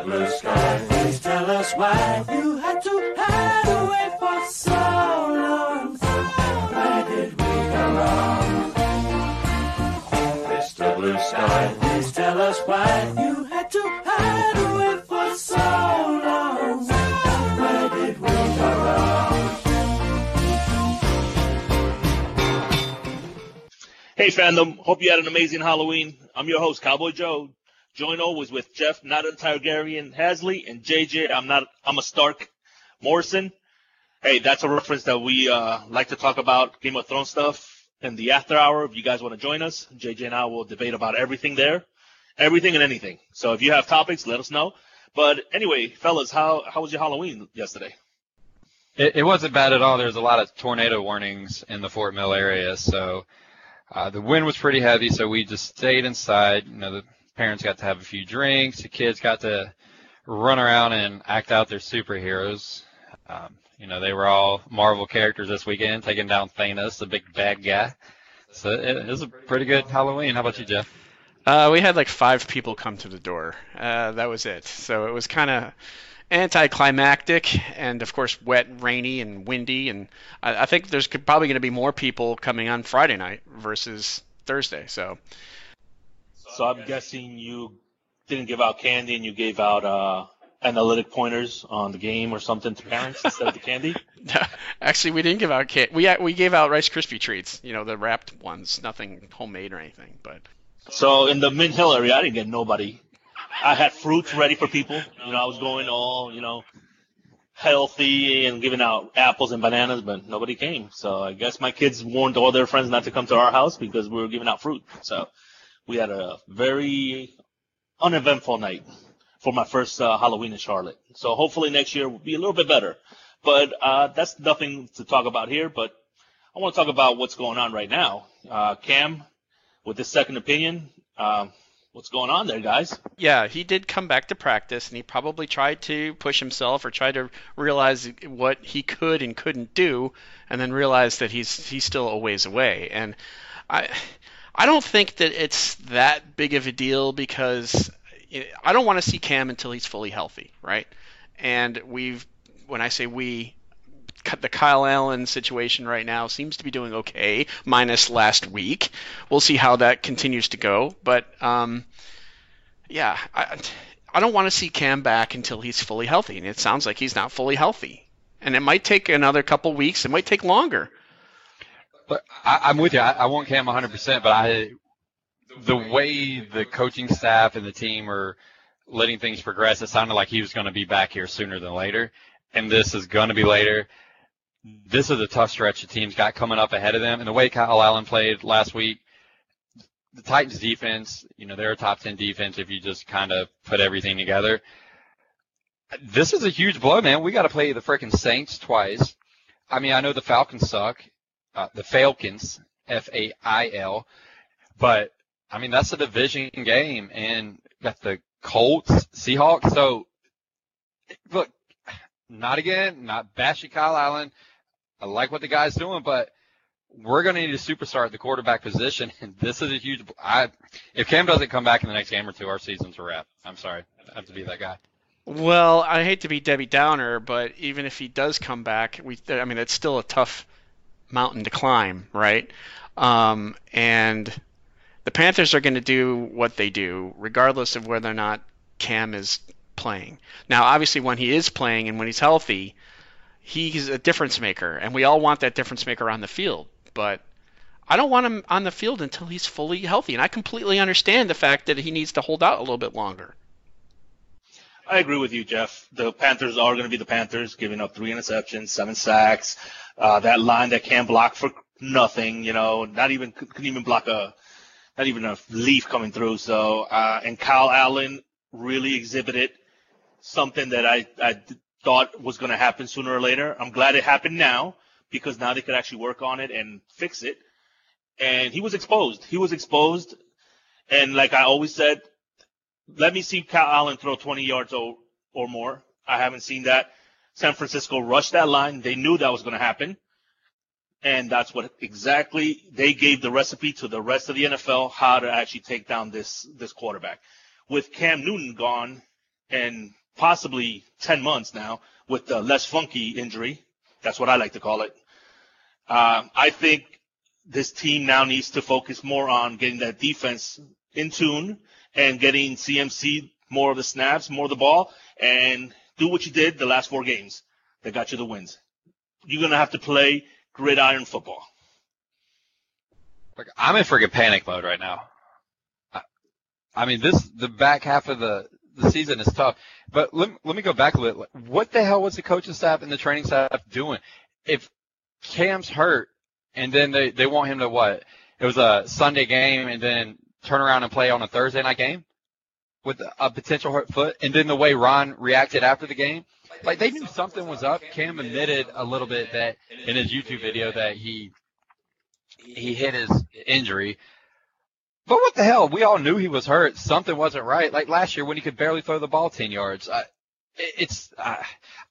Mr. Blue Sky, please tell us why you had to hide away for so long. Where did we go wrong? Mr. Blue Sky, please tell us why you had to hide away for so long. Where did we go wrong? Hey fandom, hope you had an amazing Halloween. I'm your host, Cowboy Joe. Join always with Jeff, not a Targaryen Hasley, and JJ, I'm not, I'm a Stark Morrison. Hey, that's a reference that we uh, like to talk about Game of Thrones stuff in the after hour. If you guys want to join us, JJ and I will debate about everything there, everything and anything. So if you have topics, let us know. But anyway, fellas, how how was your Halloween yesterday? It, it wasn't bad at all. There's a lot of tornado warnings in the Fort Mill area, so uh, the wind was pretty heavy. So we just stayed inside. You know, the parents got to have a few drinks. The kids got to run around and act out their superheroes. Um, you know, they were all Marvel characters this weekend, taking down Thanos, the big bad guy. So it, it was a pretty good Halloween. How about you, Jeff? Uh, we had like five people come to the door. Uh, that was it. So it was kind of anticlimactic and of course wet and rainy and windy and I, I think there's probably going to be more people coming on Friday night versus Thursday. So So I'm guessing you didn't give out candy and you gave out uh, analytic pointers on the game or something to parents instead of the candy. actually we didn't give out ca- we we gave out Rice Krispie treats, you know, the wrapped ones, nothing homemade or anything, but So in the Mint Hill area, I didn't get nobody. I had fruits ready for people. You know, I was going all, you know, healthy and giving out apples and bananas, but nobody came. So I guess my kids warned all their friends not to come to our house because we were giving out fruit. So we had a very uneventful night for my first uh, Halloween in Charlotte. So hopefully next year will be a little bit better. But uh, that's nothing to talk about here. But I want to talk about what's going on right now. Uh, Cam, with this second opinion, um, what's going on there, guys? Yeah, he did come back to practice, and he probably tried to push himself or tried to realize what he could and couldn't do, and then realized that he's he's still a ways away. And I I don't think that it's that big of a deal because I don't want to see Cam until he's fully healthy, right? And we've when I say we, the Kyle Allen situation right now seems to be doing okay, minus last week. We'll see how that continues to go, but um, yeah, I, I don't want to see Cam back until he's fully healthy, and it sounds like he's not fully healthy, and it might take another couple weeks. It might take longer. But I, I'm with you. I, I want Cam 100%, but I, the way the coaching staff and the team are letting things progress, it sounded like he was going to be back here sooner than later. And this is going to be later. This is a tough stretch the team's got coming up ahead of them. And the way Kyle Allen played last week, the Titans defense, you know, they're a top 10 defense if you just kind of put everything together. This is a huge blow, man. We got to play the freaking Saints twice. I mean, I know the Falcons suck, uh, the Falcons, F-A-I-L, but I mean, that's a division game and got the Colts, Seahawks. So look, not again, not bashing Kyle Allen. I like what the guy's doing, but we're going to need a superstar at the quarterback position. And this is a huge, I, if Cam doesn't come back in the next game or two, our season's a wrap. I'm sorry. I have to be that guy. Well, I hate to be Debbie Downer, but even if he does come back, we I mean it's still a tough mountain to climb, right? Um, and the Panthers are going to do what they do, regardless of whether or not Cam is playing. Now, obviously, when he is playing and when he's healthy, he's a difference maker, and we all want that difference maker on the field. But I don't want him on the field until he's fully healthy, and I completely understand the fact that he needs to hold out a little bit longer. I agree with you, Jeff. The Panthers are going to be the Panthers, giving up three interceptions, seven sacks. Uh, that line that can't block for nothing, you know, not even couldn't even block a, not even a leaf coming through. So, uh, and Kyle Allen really exhibited something that I I thought was going to happen sooner or later. I'm glad it happened now because now they could actually work on it and fix it. And he was exposed. He was exposed. And like I always said, let me see Kyle Allen throw 20 yards or, or more. I haven't seen that. San Francisco rushed that line. They knew that was going to happen. And that's what exactly they gave the recipe to the rest of the NFL how to actually take down this, this quarterback. With Cam Newton gone in possibly 10 months now with the less funky injury. That's what I like to call it. Uh, I think this team now needs to focus more on getting that defense in tune and getting CMC more of the snaps, more of the ball, and do what you did the last four games that got you the wins. You're going to have to play gridiron football. I'm in friggin' panic mode right now. I, I mean, this the back half of the the season is tough. But let, let me go back a little. What the hell was the coaching staff and the training staff doing? If Cam's hurt and then they, they want him to what? It was a Sunday game and then turn around and play on a Thursday night game with a potential hurt foot. And then the way Ron reacted after the game, like they knew something was up. Cam admitted a little bit that in his YouTube video that he he hit his injury. But what the hell? We all knew he was hurt. Something wasn't right. Like last year when he could barely throw the ball 10 yards. I, it's, I,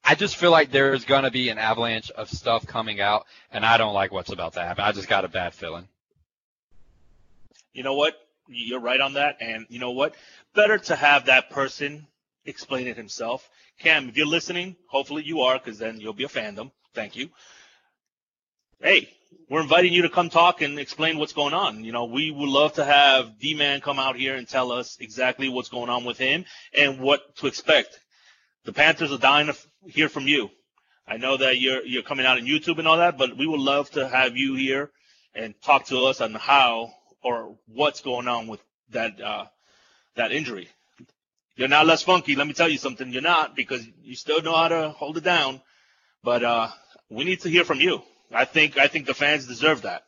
I just feel like there's going to be an avalanche of stuff coming out, and I don't like what's about to happen. I just got a bad feeling. You know what? You're right on that. And you know what? Better to have that person explain it himself. Cam, if you're listening, hopefully you are, because then you'll be a fandom. Thank you. Hey, we're inviting you to come talk and explain what's going on. You know, we would love to have D-Man come out here and tell us exactly what's going on with him and what to expect. The Panthers are dying to hear from you. I know that you're you're coming out on YouTube and all that, but we would love to have you here and talk to us on how or what's going on with that uh, that injury. You're not less funky. Let me tell you something. You're not because you still know how to hold it down. But uh, we need to hear from you. I think I think the fans deserve that.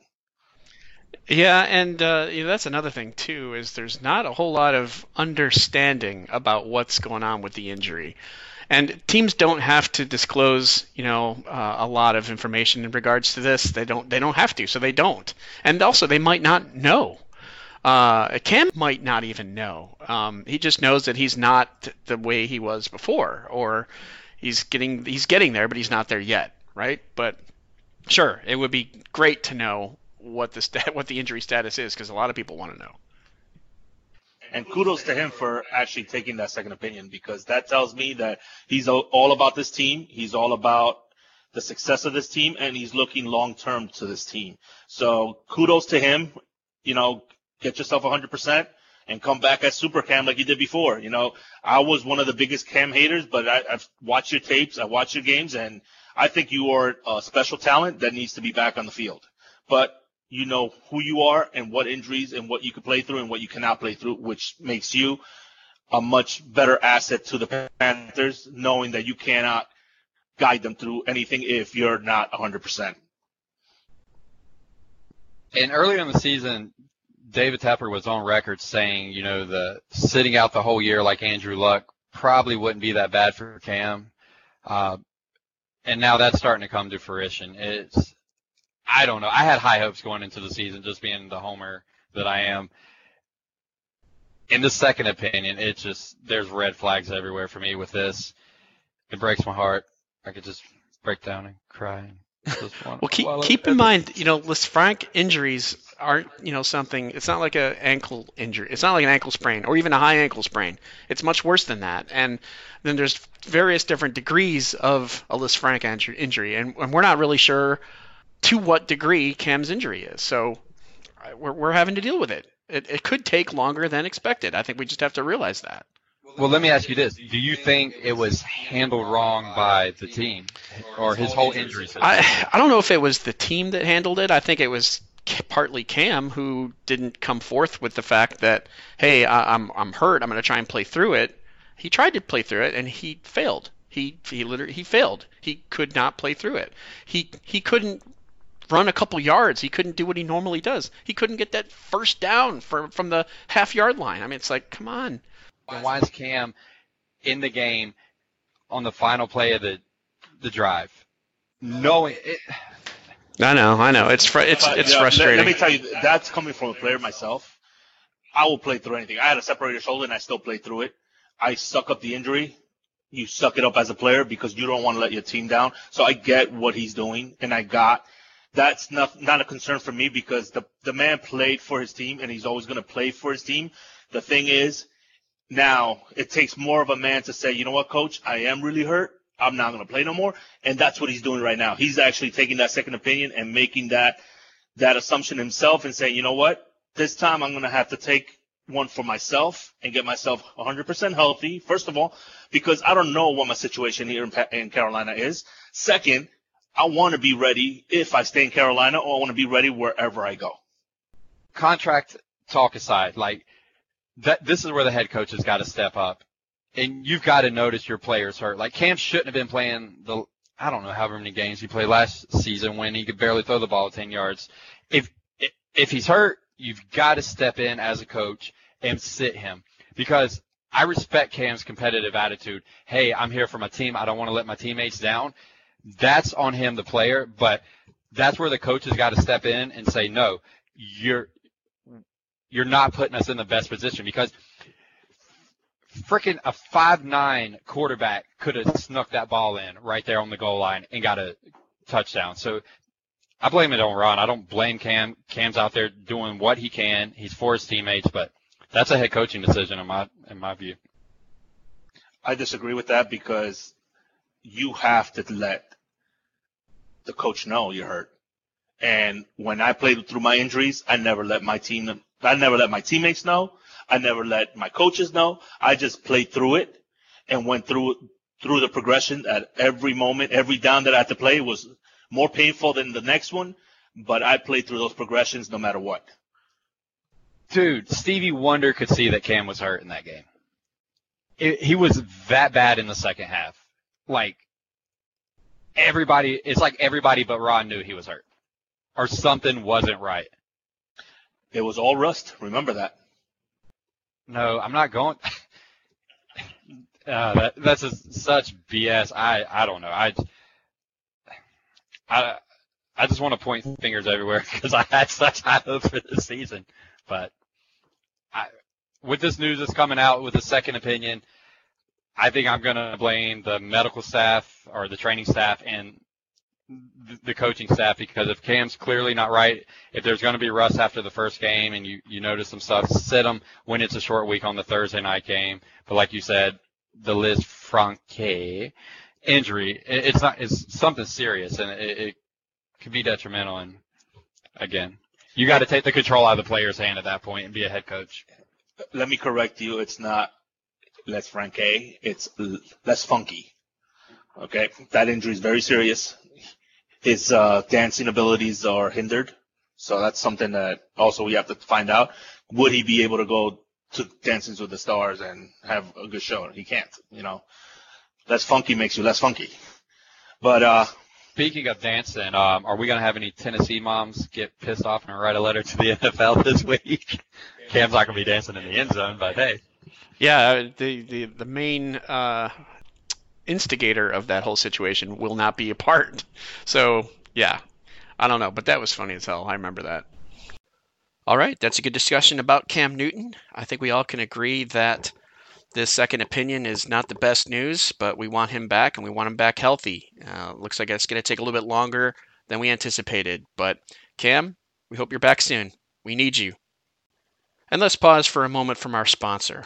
Yeah, and uh, that's another thing too is there's not a whole lot of understanding about what's going on with the injury, and teams don't have to disclose you know uh, a lot of information in regards to this. They don't they don't have to, so they don't, and also they might not know. Uh, Cam might not even know. Um, he just knows that he's not the way he was before, or he's getting he's getting there, but he's not there yet, right? But Sure, it would be great to know what the stat, what the injury status is because a lot of people want to know. And kudos to him for actually taking that second opinion because that tells me that he's all about this team. He's all about the success of this team and he's looking long term to this team. So kudos to him. You know, get yourself 100% and come back as super cam like you did before. You know, I was one of the biggest cam haters, but I, I've watched your tapes, I watched your games and I think you are a special talent that needs to be back on the field. But you know who you are and what injuries and what you can play through and what you cannot play through, which makes you a much better asset to the Panthers, knowing that you cannot guide them through anything if you're not 100%. And earlier in the season, David Tepper was on record saying, you know, the sitting out the whole year like Andrew Luck probably wouldn't be that bad for Cam. Uh, and now that's starting to come to fruition. It's I don't know. I had high hopes going into the season, just being the homer that I am. In the second opinion, it's just there's red flags everywhere for me with this. It breaks my heart. I could just break down and cry. well, keep keep in mind, you know, Lisfranc injuries aren't, you know, something. It's not like an ankle injury. It's not like an ankle sprain or even a high ankle sprain. It's much worse than that. And then there's various different degrees of a Lisfranc injury, and, and we're not really sure to what degree Cam's injury is. So we're we're having to deal with it. It it could take longer than expected. I think we just have to realize that. Well, let me ask you this: Do you think it was handled wrong by the team, or his whole injury? System? I I don't know if it was the team that handled it. I think it was partly Cam who didn't come forth with the fact that hey, I, I'm I'm hurt. I'm going to try and play through it. He tried to play through it and he failed. He he literally he failed. He could not play through it. He he couldn't run a couple yards. He couldn't do what he normally does. He couldn't get that first down from from the half yard line. I mean, it's like, come on and why is Cam in the game on the final play of the the drive, knowing it. I know, I know. It's fr- it's but, it's frustrating. Let, let, me tell you, that's coming from a player myself. I will play through anything. I had a separated shoulder and I still played through it. I suck up the injury. You suck it up as a player because you don't want to let your team down. So I get what he's doing, and I got that's not not a concern for me because the the man played for his team and he's always going to play for his team. The thing is, Now it takes more of a man to say, you know what, coach, I am really hurt. I'm not going to play no more. And that's what he's doing right now. He's actually taking that second opinion and making that, that assumption himself and saying, you know what, this time I'm going to have to take one for myself and get myself 100% healthy. First of all, because I don't know what my situation here in, in Carolina is. Second, I want to be ready if I stay in Carolina or I want to be ready wherever I go. Contract talk aside, like that, this is where the head coach has got to step up and you've got to notice your players hurt. Like Cam shouldn't have been playing the, I don't know however many games he played last season when he could barely throw the ball 10 yards. If, if he's hurt, you've got to step in as a coach and sit him because I respect Cam's competitive attitude. Hey, I'm here for my team. I don't want to let my teammates down. That's on him, the player, but that's where the coach has got to step in and say, no, you're, you're not putting us in the best position because freaking a five nine quarterback could have snuck that ball in right there on the goal line and got a touchdown. So I blame it on Ron. I don't blame Cam. Cam's out there doing what he can. He's for his teammates, but that's a head coaching decision in my in my view. I disagree with that because you have to let the coach know you're hurt. And when I played through my injuries, I never let my team, I never let my teammates know. I never let my coaches know. I just played through it and went through through the progression at every moment, every down that I had to play was more painful than the next one, but I played through those progressions no matter what. Dude, Stevie Wonder could see that Cam was hurt in that game. It, he was that bad in the second half. Like everybody, it's like everybody but Ron knew he was hurt, or something wasn't right. It was all rust. Remember that. No, I'm not going. uh, that, that's a, such BS. I I don't know. I I I just want to point fingers everywhere because I had such high hopes for this season, but I, with this news that's coming out with a second opinion, I think I'm going to blame the medical staff or the training staff and the coaching staff because if Cam's clearly not right, if there's going to be rust after the first game and you, you notice some stuff, sit him when it's a short week on the Thursday night game. But like you said, the Lisfranc injury, it, it's not, it's something serious and it, it could be detrimental. And again, you got to take the control out of the player's hand at that point and be a head coach. Let me correct you. It's not Lisfranc. It's less funky. Okay. That injury is very serious his uh, dancing abilities are hindered. So that's something that also we have to find out. Would he be able to go to Dances with the Stars and have a good show? He can't. You know, less funky makes you less funky. But uh, speaking of dancing, um, are we going to have any Tennessee moms get pissed off and write a letter to the NFL this week? Cam's not going to be dancing in the end zone, but hey. Yeah, the the the main uh, instigator of that whole situation will not be a part. So, yeah, I don't know, but that was funny as hell. I remember that. All right, that's a good discussion about Cam Newton. I think we all can agree that this second opinion is not the best news, but we want him back and we want him back healthy. Uh, looks like it's going to take a little bit longer than we anticipated. But Cam, we hope you're back soon. We need you. And let's pause for a moment from our sponsor.